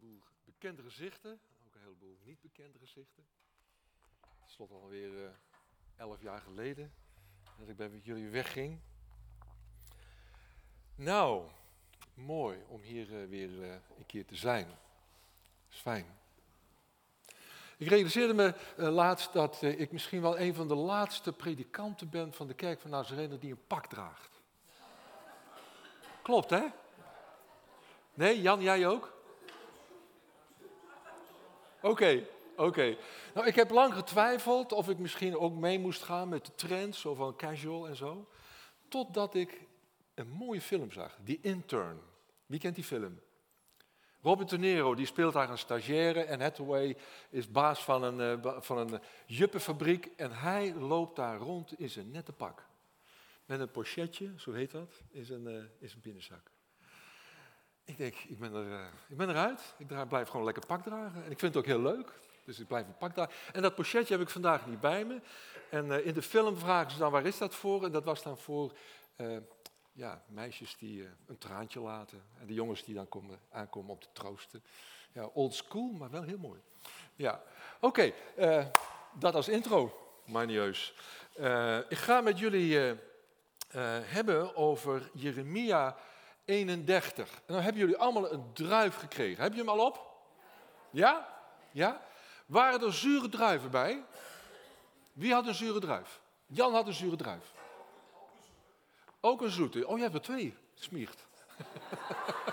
heleboel bekende gezichten, ook een heleboel niet bekende gezichten. Het is alweer uh, elf jaar geleden dat ik bij jullie wegging. Nou, mooi om hier uh, weer uh, een keer te zijn. Is fijn. Ik realiseerde me laatst dat ik misschien wel een van de laatste predikanten ben van de kerk van Nazarene die een pak draagt. Klopt, hè? Nee, Jan, jij ook? Oké, oké. Nou, ik heb lang getwijfeld of ik misschien ook mee moest gaan met de trends, zo van casual en zo. Totdat ik een mooie film zag, The Intern. Wie kent die film? Robert De Niro, die speelt daar een stagiaire en Hathaway is baas van een, uh, van een juppenfabriek en hij loopt daar rond in zijn nette pak. Met een pochetje, zo heet dat, in zijn, uh, in zijn binnenzak. Ik denk, ik ben, er, uh, ik ben eruit. Ik draag, blijf gewoon lekker pak dragen. En ik vind het ook heel leuk. Dus ik blijf een pak dragen. En dat pochetje heb ik vandaag niet bij me. En uh, in de film vragen ze dan, waar is dat voor? En dat was dan voor uh, ja, meisjes die een traantje laten. En de jongens die dan komen, aankomen om te troosten. Ja, old school, maar wel heel mooi. Ja, oké. Dat als intro, manieus. ik ga met jullie hebben over Jeremia 31. En dan hebben jullie allemaal een druif gekregen. Heb je hem al op? Ja? Ja? Waren er zure druiven bij? Wie had een zure druif? Jan had een zure druif. Ook een zoete. Oh, je hebt er twee. Smiert.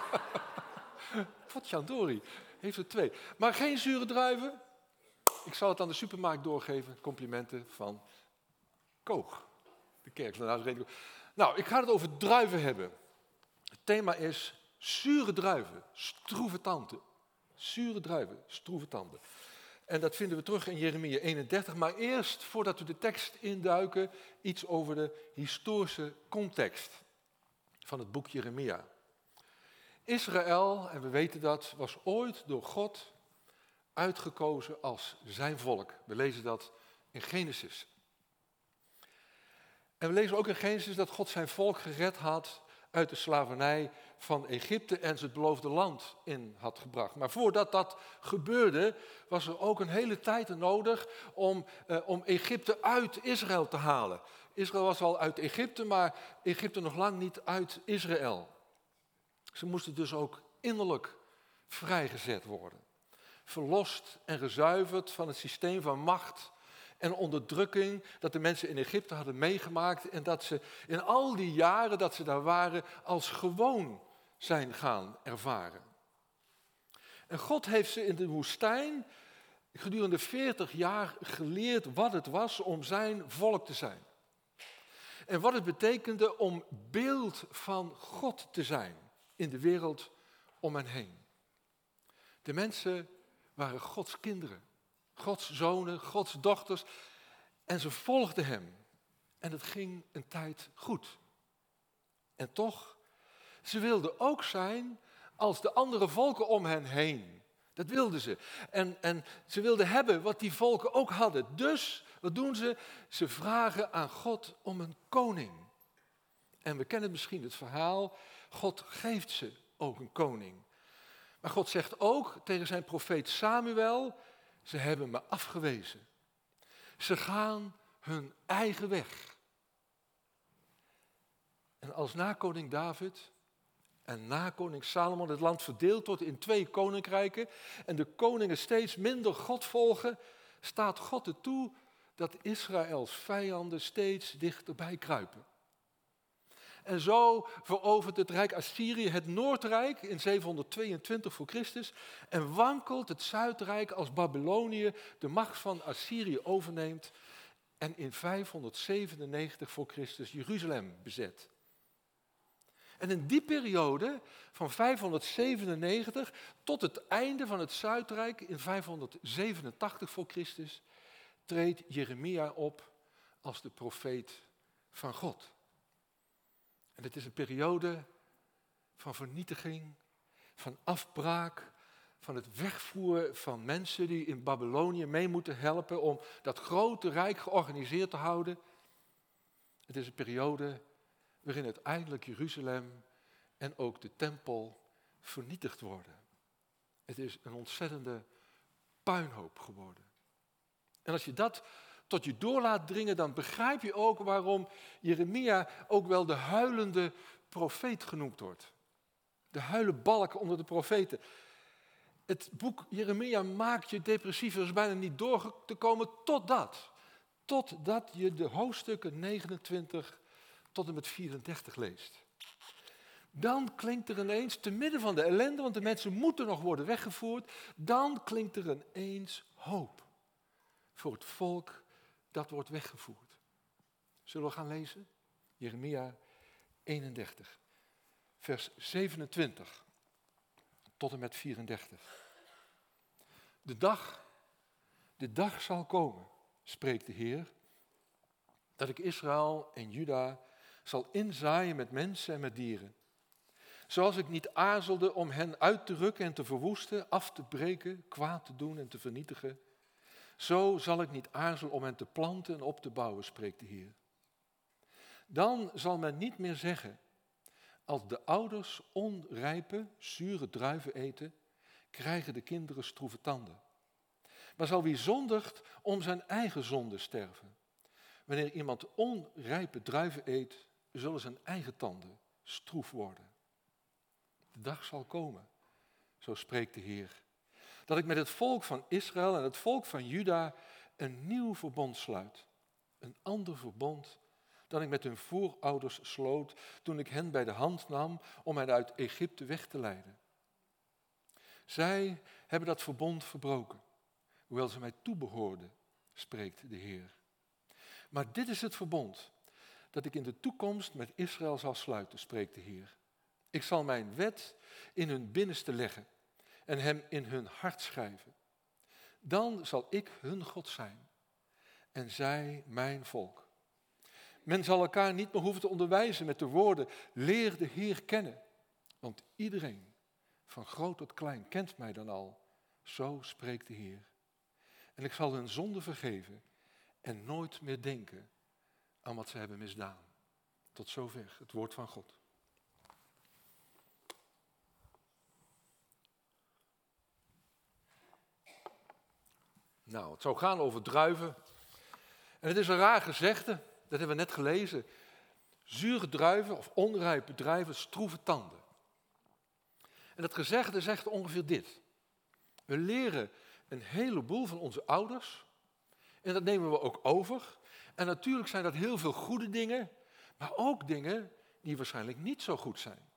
Wat Jandori. Heeft er twee. Maar geen zure druiven? Ik zal het aan de supermarkt doorgeven. Complimenten van Koog. De kerk Nou, ik ga het over druiven hebben. Het thema is zure druiven, stroeve tanden. Zure druiven, stroeve tanden. En dat vinden we terug in Jeremia 31. Maar eerst, voordat we de tekst induiken, iets over de historische context van het boek Jeremia. Israël, en we weten dat, was ooit door God uitgekozen als zijn volk. We lezen dat in Genesis. En we lezen ook in Genesis dat God zijn volk gered had uit de slavernij van Egypte en het beloofde land in had gebracht. Maar voordat dat gebeurde, was er ook een hele tijd nodig om, eh, om Egypte uit Israël te halen. Israël was al uit Egypte, maar Egypte nog lang niet uit Israël. Ze moesten dus ook innerlijk vrijgezet worden. Verlost en gezuiverd van het systeem van macht en onderdrukking dat de mensen in Egypte hadden meegemaakt en dat ze in al die jaren dat ze daar waren als gewoon zijn gaan ervaren. En God heeft ze in de woestijn gedurende 40 jaar geleerd wat het was om zijn volk te zijn. En wat het betekende om beeld van God te zijn in de wereld om hen heen. De mensen waren Gods kinderen. Gods zonen, Gods dochters. En ze volgden hem. En het ging een tijd goed. En toch, ze wilden ook zijn als de andere volken om hen heen. Dat wilden ze. En, en ze wilden hebben wat die volken ook hadden. Dus, wat doen ze? Ze vragen aan God om een koning. En we kennen misschien het verhaal. God geeft ze ook een koning. Maar God zegt ook tegen zijn profeet Samuel: ze hebben me afgewezen. Ze gaan hun eigen weg. En als na koning David en na koning Salomon het land verdeeld wordt in twee koninkrijken en de koningen steeds minder God volgen, staat God ertoe dat Israëls vijanden steeds dichterbij kruipen. En zo verovert het Rijk Assyrië het Noordrijk in 722 voor Christus en wankelt het Zuidrijk als Babylonië de macht van Assyrië overneemt en in 597 voor Christus Jeruzalem bezet. En in die periode van 597 tot het einde van het Zuidrijk in 587 voor Christus treedt Jeremia op als de profeet van God. En het is een periode van vernietiging, van afbraak, van het wegvoeren van mensen die in Babylonië mee moeten helpen om dat grote rijk georganiseerd te houden. Het is een periode waarin uiteindelijk Jeruzalem en ook de tempel vernietigd worden. Het is een ontzettende puinhoop geworden. En als je dat tot je door laat dringen, dan begrijp je ook waarom Jeremia ook wel de huilende profeet genoemd wordt. De huilenbalk onder de profeten. Het boek Jeremia maakt je depressief, er is bijna niet door te komen totdat. Totdat je de hoofdstukken 29 tot en met 34 leest. Dan klinkt er ineens, te midden van de ellende, want de mensen moeten nog worden weggevoerd, dan klinkt er ineens hoop voor het volk dat wordt weggevoerd. Zullen we gaan lezen? Jeremia 31, vers 27 tot en met 34. De dag, de dag zal komen, spreekt de Heer, dat ik Israël en Juda zal inzaaien met mensen en met dieren. Zoals ik niet aarzelde om hen uit te rukken en te verwoesten, af te breken, kwaad te doen en te vernietigen, zo zal ik niet aarzelen om hen te planten en op te bouwen, spreekt de Heer. Dan zal men niet meer zeggen, als de ouders onrijpe, zure druiven eten, krijgen de kinderen stroeve tanden. Maar zal wie zondigt om zijn eigen zonde sterven? Wanneer iemand onrijpe druiven eet, zullen zijn eigen tanden stroef worden. De dag zal komen, zo spreekt de Heer, dat ik met het volk van Israël en het volk van Juda een nieuw verbond sluit. Een ander verbond dan ik met hun voorouders sloot toen ik hen bij de hand nam om hen uit Egypte weg te leiden. Zij hebben dat verbond verbroken, hoewel ze mij toebehoorden, spreekt de Heer. Maar dit is het verbond dat ik in de toekomst met Israël zal sluiten, spreekt de Heer. Ik zal mijn wet in hun binnenste leggen en hem in hun hart schrijven. Dan zal ik hun God zijn en zij mijn volk. Men zal elkaar niet meer hoeven te onderwijzen met de woorden, leer de Heer kennen. Want iedereen, van groot tot klein, kent mij dan al. Zo spreekt de Heer. En ik zal hun zonde vergeven en nooit meer denken aan wat ze hebben misdaan. Tot zover het woord van God. Nou, het zou gaan over druiven. En het is een raar gezegde, dat hebben we net gelezen. Zure druiven of onrijpe druiven, stroeve tanden. En dat gezegde zegt ongeveer dit. We leren een heleboel van onze ouders. En dat nemen we ook over. En natuurlijk zijn dat heel veel goede dingen, maar ook dingen die waarschijnlijk niet zo goed zijn.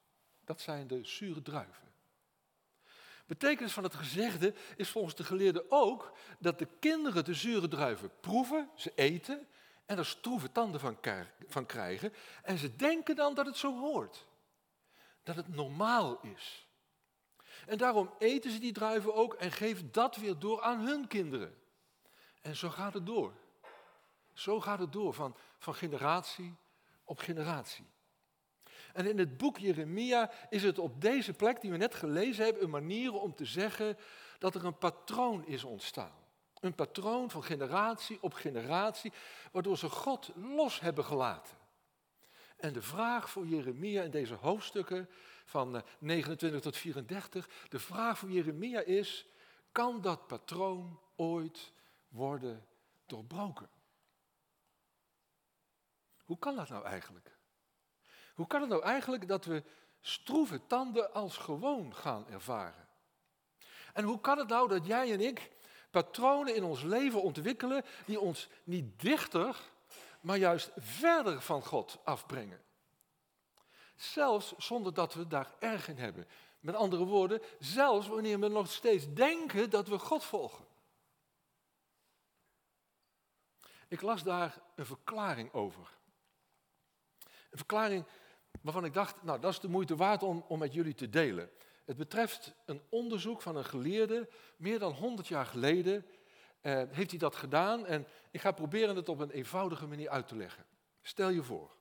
Dat zijn de zure druiven. Betekenis van het gezegde is volgens de geleerden ook dat de kinderen de zure druiven proeven, ze eten en er stroeve tanden van, van krijgen. En ze denken dan dat het zo hoort. Dat het normaal is. En daarom eten ze die druiven ook en geven dat weer door aan hun kinderen. En zo gaat het door. Zo gaat het door van, van generatie op generatie. En in het boek Jeremia is het op deze plek die we net gelezen hebben een manier om te zeggen dat er een patroon is ontstaan. Een patroon van generatie op generatie, waardoor ze God los hebben gelaten. En de vraag voor Jeremia in deze hoofdstukken van 29 eh, tot 34, de vraag voor Jeremia is, kan dat patroon ooit worden doorbroken? Hoe kan dat nou eigenlijk? Hoe kan het nou eigenlijk dat we stroeve tanden als gewoon gaan ervaren? En hoe kan het nou dat jij en ik patronen in ons leven ontwikkelen die ons niet dichter, maar juist verder van God afbrengen? Zelfs zonder dat we daar erg in hebben. Met andere woorden, zelfs wanneer we nog steeds denken dat we God volgen. Ik las daar een verklaring over. Een verklaring waarvan ik dacht, nou dat is de moeite waard om, om met jullie te delen. Het betreft een onderzoek van een geleerde, meer dan 100 jaar geleden eh, heeft hij dat gedaan en ik ga proberen het op een eenvoudige manier uit te leggen. Stel je voor,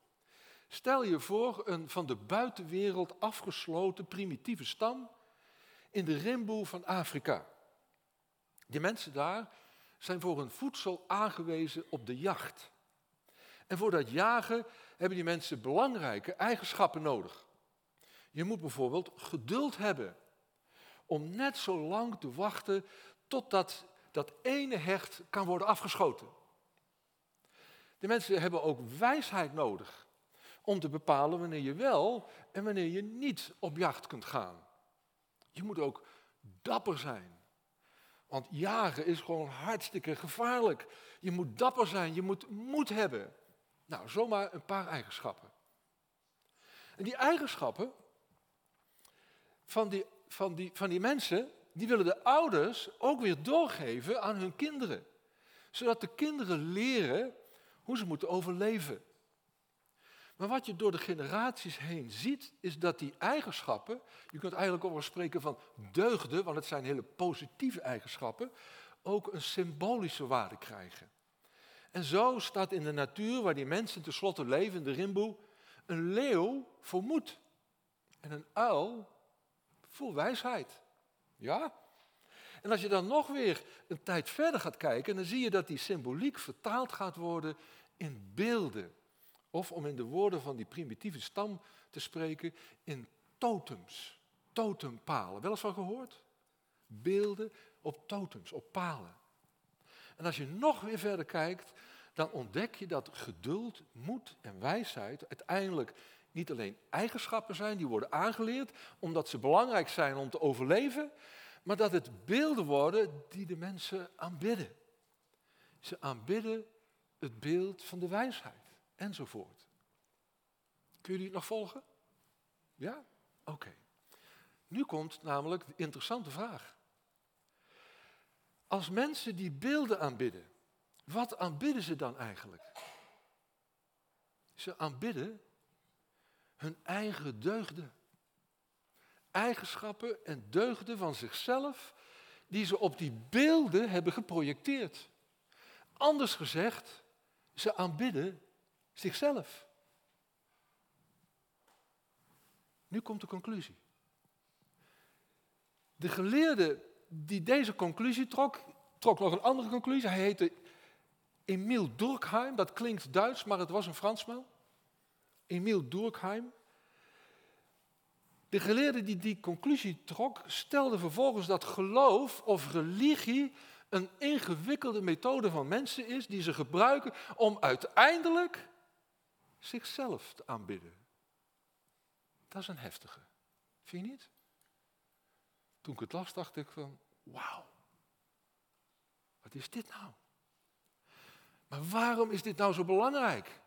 stel je voor een van de buitenwereld afgesloten primitieve stam in de rimboe van Afrika. Die mensen daar zijn voor hun voedsel aangewezen op de jacht. En voor dat jagen hebben die mensen belangrijke eigenschappen nodig. Je moet bijvoorbeeld geduld hebben om net zo lang te wachten totdat dat ene hecht kan worden afgeschoten. De mensen hebben ook wijsheid nodig om te bepalen wanneer je wel en wanneer je niet op jacht kunt gaan. Je moet ook dapper zijn. Want jagen is gewoon hartstikke gevaarlijk. Je moet dapper zijn, je moet moed hebben. Nou, zomaar een paar eigenschappen. En die eigenschappen van die, van die, van die mensen, die willen de ouders ook weer doorgeven aan hun kinderen. Zodat de kinderen leren hoe ze moeten overleven. Maar wat je door de generaties heen ziet, is dat die eigenschappen, je kunt eigenlijk over spreken van deugden, want het zijn hele positieve eigenschappen, ook een symbolische waarde krijgen. En zo staat in de natuur, waar die mensen tenslotte leven, de rimboe, een leeuw voor moed en een uil voor wijsheid. Ja? En als je dan nog weer een tijd verder gaat kijken, dan zie je dat die symboliek vertaald gaat worden in beelden. Of om in de woorden van die primitieve stam te spreken, in totems, totempalen. Wel eens van gehoord? Beelden op totems, op palen. En als je nog weer verder kijkt, dan ontdek je dat geduld, moed en wijsheid uiteindelijk niet alleen eigenschappen zijn die worden aangeleerd, omdat ze belangrijk zijn om te overleven, maar dat het beelden worden die de mensen aanbidden. Ze aanbidden het beeld van de wijsheid enzovoort. Kun jullie het nog volgen? Ja? Oké. Nu komt namelijk de interessante vraag. Als mensen die beelden aanbidden, wat aanbidden ze dan eigenlijk? Ze aanbidden hun eigen deugden. Eigenschappen en deugden van zichzelf die ze op die beelden hebben geprojecteerd. Anders gezegd, ze aanbidden zichzelf. Nu komt de conclusie. De geleerde die deze conclusie trok, trok nog een andere conclusie. Hij heette Emile Durkheim. Dat klinkt Duits, maar het was een Fransman. Emile Durkheim. De geleerde die die conclusie trok, stelde vervolgens dat geloof of religie een ingewikkelde methode van mensen is die ze gebruiken om uiteindelijk zichzelf te aanbidden. Dat is een heftige. Vind je niet? Toen ik het las, dacht ik van, wauw, wat is dit nou? Maar waarom is dit nou zo belangrijk?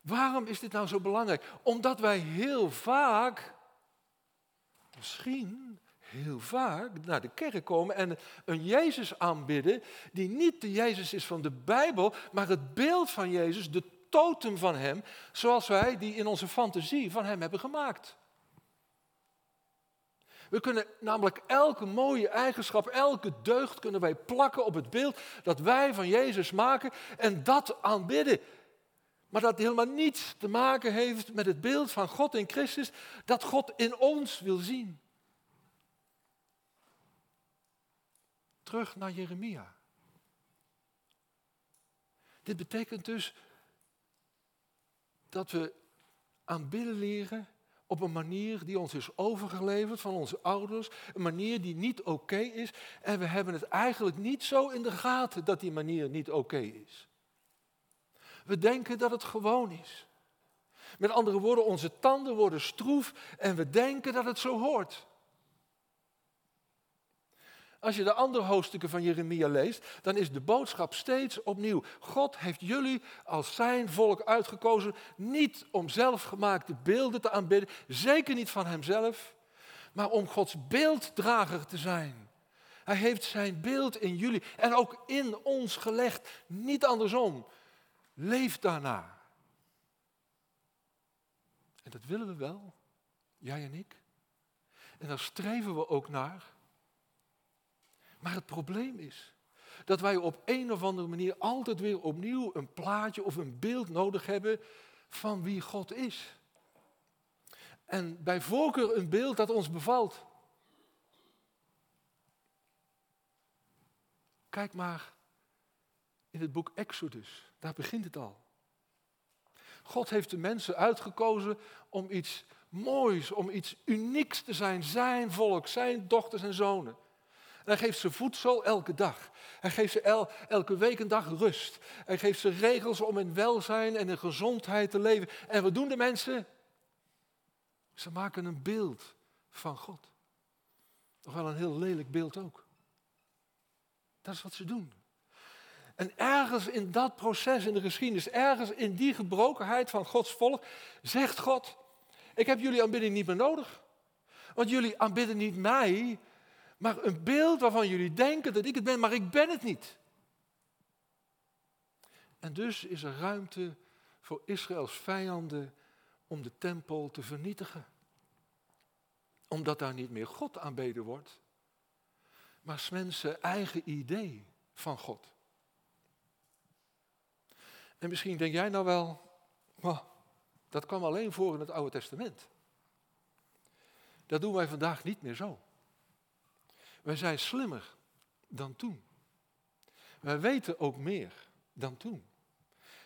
Waarom is dit nou zo belangrijk? Omdat wij heel vaak, misschien heel vaak, naar de kerk komen en een Jezus aanbidden die niet de Jezus is van de Bijbel, maar het beeld van Jezus, de totem van Hem, zoals wij die in onze fantasie van Hem hebben gemaakt. We kunnen namelijk elke mooie eigenschap, elke deugd kunnen wij plakken op het beeld dat wij van Jezus maken en dat aanbidden. Maar dat helemaal niets te maken heeft met het beeld van God in Christus dat God in ons wil zien. Terug naar Jeremia. Dit betekent dus dat we aanbidden leren op een manier die ons is overgeleverd van onze ouders, een manier die niet oké is. En we hebben het eigenlijk niet zo in de gaten dat die manier niet oké is. We denken dat het gewoon is. Met andere woorden, onze tanden worden stroef en we denken dat het zo hoort. Als je de andere hoofdstukken van Jeremia leest, dan is de boodschap steeds opnieuw. God heeft jullie als zijn volk uitgekozen, niet om zelfgemaakte beelden te aanbidden, zeker niet van hemzelf, maar om Gods beelddrager te zijn. Hij heeft zijn beeld in jullie en ook in ons gelegd, niet andersom. Leef daarna. En dat willen we wel, jij en ik. En daar streven we ook naar. Maar het probleem is dat wij op een of andere manier altijd weer opnieuw een plaatje of een beeld nodig hebben van wie God is. En bij voorkeur een beeld dat ons bevalt. Kijk maar in het boek Exodus, daar begint het al. God heeft de mensen uitgekozen om iets moois, om iets unieks te zijn. Zijn volk, zijn dochters en zonen. Hij geeft ze voedsel elke dag. Hij geeft ze elke week een dag rust. Hij geeft ze regels om in welzijn en in gezondheid te leven. En wat doen de mensen? Ze maken een beeld van God. Toch wel een heel lelijk beeld ook. Dat is wat ze doen. En ergens in dat proces in de geschiedenis, ergens in die gebrokenheid van Gods volk, zegt God, ik heb jullie aanbidding niet meer nodig. Want jullie aanbidden niet mij, maar een beeld waarvan jullie denken dat ik het ben, maar ik ben het niet. En dus is er ruimte voor Israëls vijanden om de tempel te vernietigen. Omdat daar niet meer God aanbeden wordt, maar mensen eigen idee van God. En misschien denk jij nou wel, dat kwam alleen voor in het Oude Testament. Dat doen wij vandaag niet meer zo. Wij zijn slimmer dan toen. Wij weten ook meer dan toen.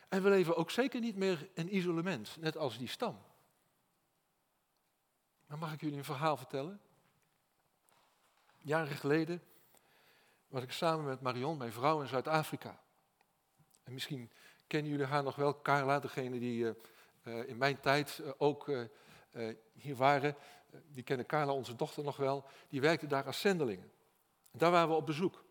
En we leven ook zeker niet meer in isolement, net als die stam. Maar mag ik jullie een verhaal vertellen? Jaren geleden was ik samen met Marion, mijn vrouw, in Zuid-Afrika. En misschien kennen jullie haar nog wel, Carla, degene die uh, uh, in mijn tijd uh, ook hier waren. Die kennen Carla, onze dochter, nog wel. Die werkte daar als zendelingen. Daar waren we op bezoek.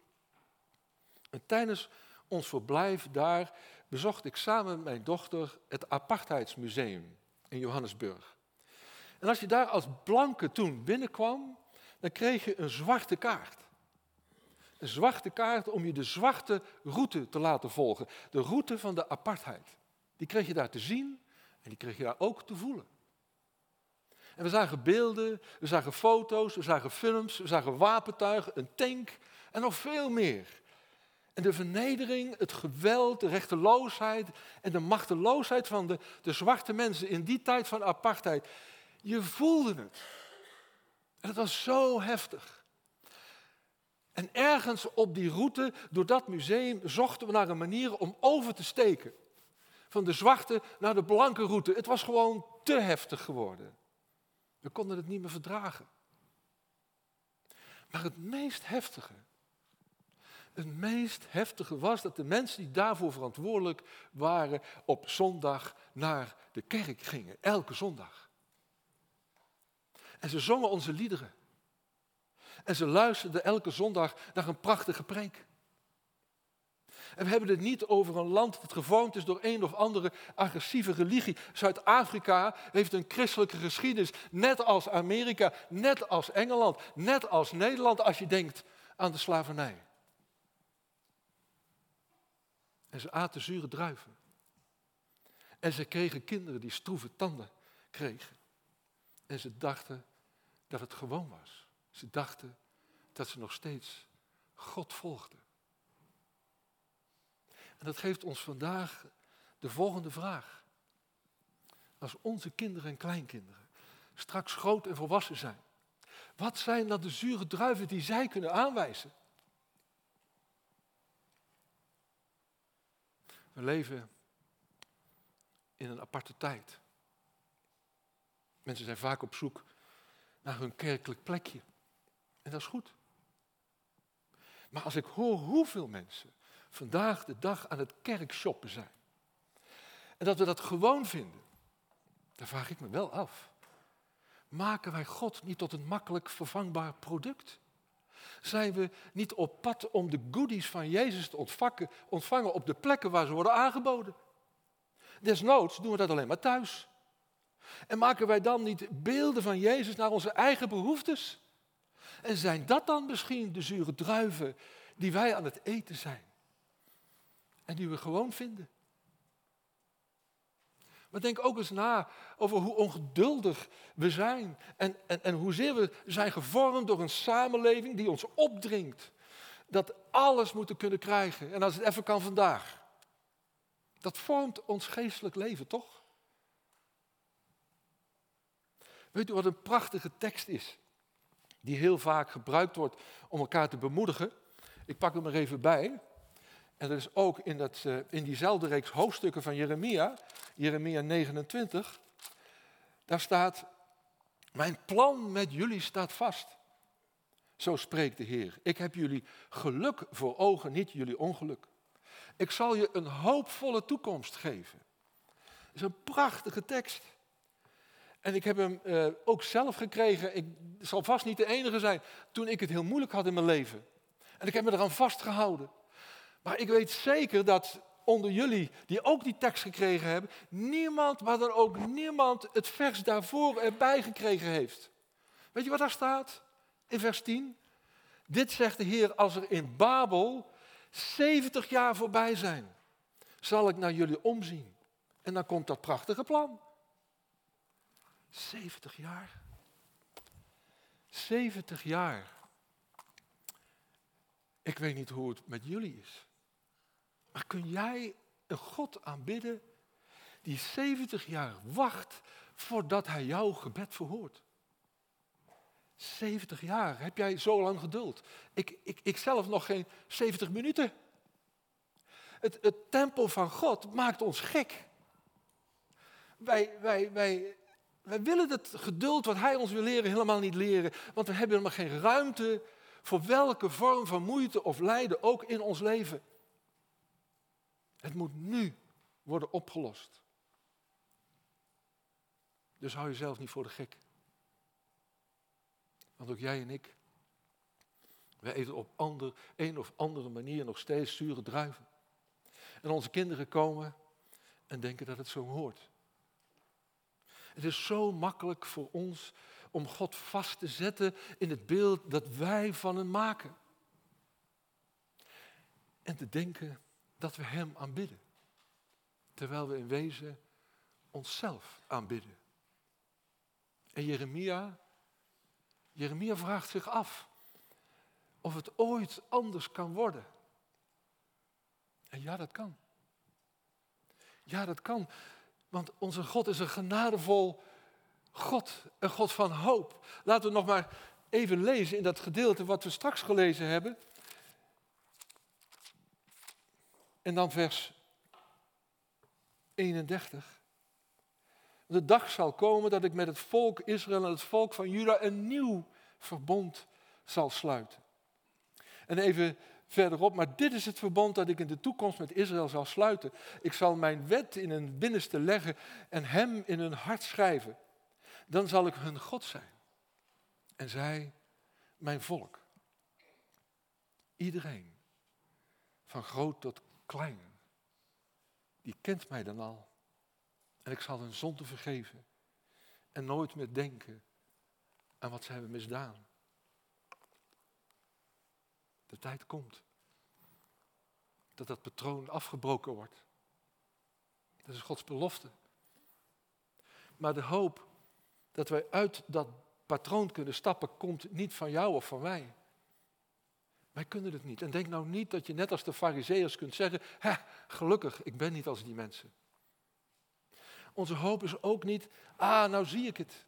En tijdens ons verblijf daar bezocht ik samen met mijn dochter het Apartheidsmuseum in Johannesburg. En als je daar als blanke toen binnenkwam, dan kreeg je een zwarte kaart. Een zwarte kaart om je de zwarte route te laten volgen. De route van de apartheid. Die kreeg je daar te zien en die kreeg je daar ook te voelen. En we zagen beelden, we zagen foto's, we zagen films, we zagen wapentuigen, een tank en nog veel meer. En de vernedering, het geweld, de rechteloosheid en de machteloosheid van de, de zwarte mensen in die tijd van apartheid. Je voelde het. En het was zo heftig. En ergens op die route, door dat museum, zochten we naar een manier om over te steken. Van de zwarte naar de blanke route. Het was gewoon te heftig geworden. We konden het niet meer verdragen. Maar het meest heftige, het meest heftige was dat de mensen die daarvoor verantwoordelijk waren op zondag naar de kerk gingen, elke zondag. En ze zongen onze liederen. En ze luisterden elke zondag naar een prachtige preek. En we hebben het niet over een land dat gevormd is door een of andere agressieve religie. Zuid-Afrika heeft een christelijke geschiedenis, net als Amerika, net als Engeland, net als Nederland, als je denkt aan de slavernij. En ze aten zure druiven. En ze kregen kinderen die stroeve tanden kregen. En ze dachten dat het gewoon was. Ze dachten dat ze nog steeds God volgden. En dat geeft ons vandaag de volgende vraag. Als onze kinderen en kleinkinderen straks groot en volwassen zijn, wat zijn dan de zure druiven die zij kunnen aanwijzen? We leven in een aparte tijd. Mensen zijn vaak op zoek naar hun kerkelijk plekje. En dat is goed. Maar als ik hoor hoeveel mensen vandaag de dag aan het kerkshoppen zijn. En dat we dat gewoon vinden. Dan vraag ik me wel af. Maken wij God niet tot een makkelijk vervangbaar product? Zijn we niet op pad om de goodies van Jezus te ontvangen, ontvangen op de plekken waar ze worden aangeboden? Desnoods doen we dat alleen maar thuis. En maken wij dan niet beelden van Jezus naar onze eigen behoeftes? En zijn dat dan misschien de zure druiven die wij aan het eten zijn? En die we gewoon vinden. Maar denk ook eens na over hoe ongeduldig we zijn. En, en, en hoezeer we zijn gevormd door een samenleving die ons opdringt. Dat alles moeten kunnen krijgen. En als het even kan vandaag. Dat vormt ons geestelijk leven, toch? Weet u wat een prachtige tekst is? Die heel vaak gebruikt wordt om elkaar te bemoedigen. Ik pak hem er even bij. En dat is ook in, dat, uh, in diezelfde reeks hoofdstukken van Jeremia, Jeremia 29, daar staat, Mijn plan met jullie staat vast. Zo spreekt de Heer. Ik heb jullie geluk voor ogen, niet jullie ongeluk. Ik zal je een hoopvolle toekomst geven. Dat is een prachtige tekst. En ik heb hem uh, ook zelf gekregen. Ik zal vast niet de enige zijn. Toen ik het heel moeilijk had in mijn leven. En ik heb me eraan vastgehouden. Maar ik weet zeker dat onder jullie die ook die tekst gekregen hebben, niemand, maar dan ook niemand het vers daarvoor erbij gekregen heeft. Weet je wat daar staat? In vers 10. Dit zegt de Heer, als er in Babel 70 jaar voorbij zijn, zal ik naar jullie omzien. En dan komt dat prachtige plan. 70 jaar. 70 jaar. Ik weet niet hoe het met jullie is. Maar kun jij een God aanbidden die 70 jaar wacht voordat hij jouw gebed verhoort? 70 jaar, heb jij zo lang geduld? Ik, ik, ik zelf nog geen 70 minuten. Het, het tempo van God maakt ons gek. Wij, wij, wij, wij willen het geduld wat Hij ons wil leren helemaal niet leren, want we hebben helemaal geen ruimte voor welke vorm van moeite of lijden ook in ons leven. Het moet nu worden opgelost. Dus hou jezelf niet voor de gek. Want ook jij en ik, wij eten op ander, een of andere manier nog steeds zure druiven. En onze kinderen komen en denken dat het zo hoort. Het is zo makkelijk voor ons om God vast te zetten in het beeld dat wij van hem maken. En te denken dat we Hem aanbidden. Terwijl we in wezen onszelf aanbidden. En Jeremia, Jeremia vraagt zich af of het ooit anders kan worden. En ja, dat kan. Ja, dat kan. Want onze God is een genadevol God, een God van hoop. Laten we nog maar even lezen in dat gedeelte wat we straks gelezen hebben. En dan vers 31. De dag zal komen dat ik met het volk Israël en het volk van Juda een nieuw verbond zal sluiten. En even verderop, maar dit is het verbond dat ik in de toekomst met Israël zal sluiten. Ik zal mijn wet in hun binnenste leggen en hem in hun hart schrijven. Dan zal ik hun God zijn. En zij mijn volk. Iedereen, van groot tot klein, die kent mij dan al. En ik zal hun zonde vergeven. En nooit meer denken aan wat ze hebben misdaan. De tijd komt dat dat patroon afgebroken wordt. Dat is Gods belofte. Maar de hoop dat wij uit dat patroon kunnen stappen, komt niet van jou of van mij. Wij kunnen het niet. En denk nou niet dat je net als de fariseeërs kunt zeggen, gelukkig, ik ben niet als die mensen. Onze hoop is ook niet, ah, nou zie ik het.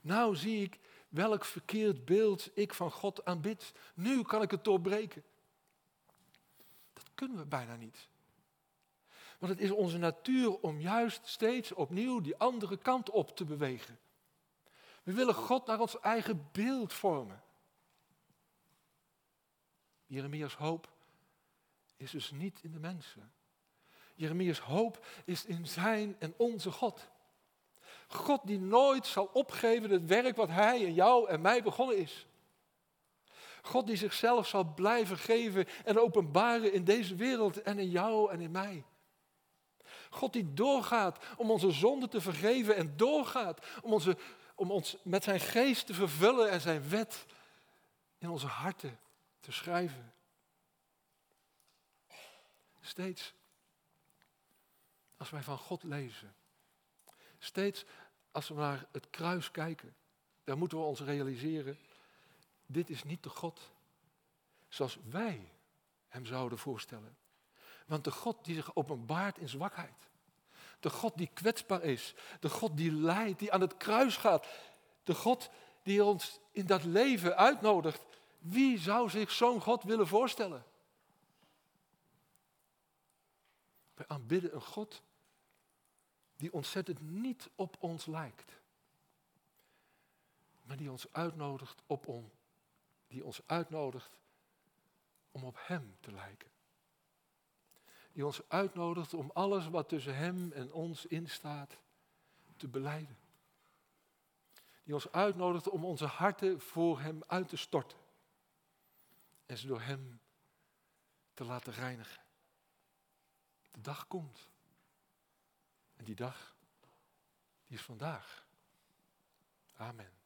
Nou zie ik welk verkeerd beeld ik van God aanbid. Nu kan ik het doorbreken. Dat kunnen we bijna niet. Want het is onze natuur om juist steeds opnieuw die andere kant op te bewegen. We willen God naar ons eigen beeld vormen. Jeremia's hoop is dus niet in de mensen. Jeremia's hoop is in zijn en onze God. God die nooit zal opgeven het werk wat hij en jou en mij begonnen is. God die zichzelf zal blijven geven en openbaren in deze wereld en in jou en in mij. God die doorgaat om onze zonden te vergeven en doorgaat om, onze, om ons met zijn geest te vervullen en zijn wet in onze harten te schrijven. Steeds als wij van God lezen, steeds als we naar het kruis kijken, dan moeten we ons realiseren, dit is niet de God zoals wij hem zouden voorstellen. Want de God die zich openbaart in zwakheid. De God die kwetsbaar is. De God die lijdt, die aan het kruis gaat. De God die ons in dat leven uitnodigt. Wie zou zich zo'n God willen voorstellen? Wij aanbidden een God die ontzettend niet op ons lijkt. maar die ons uitnodigt op om, die ons uitnodigt om op Hem te lijken. Die ons uitnodigt om alles wat tussen Hem en ons instaat te beleiden. Die ons uitnodigt om onze harten voor Hem uit te storten en ze door Hem te laten reinigen. De dag komt. En die dag, die is vandaag. Amen.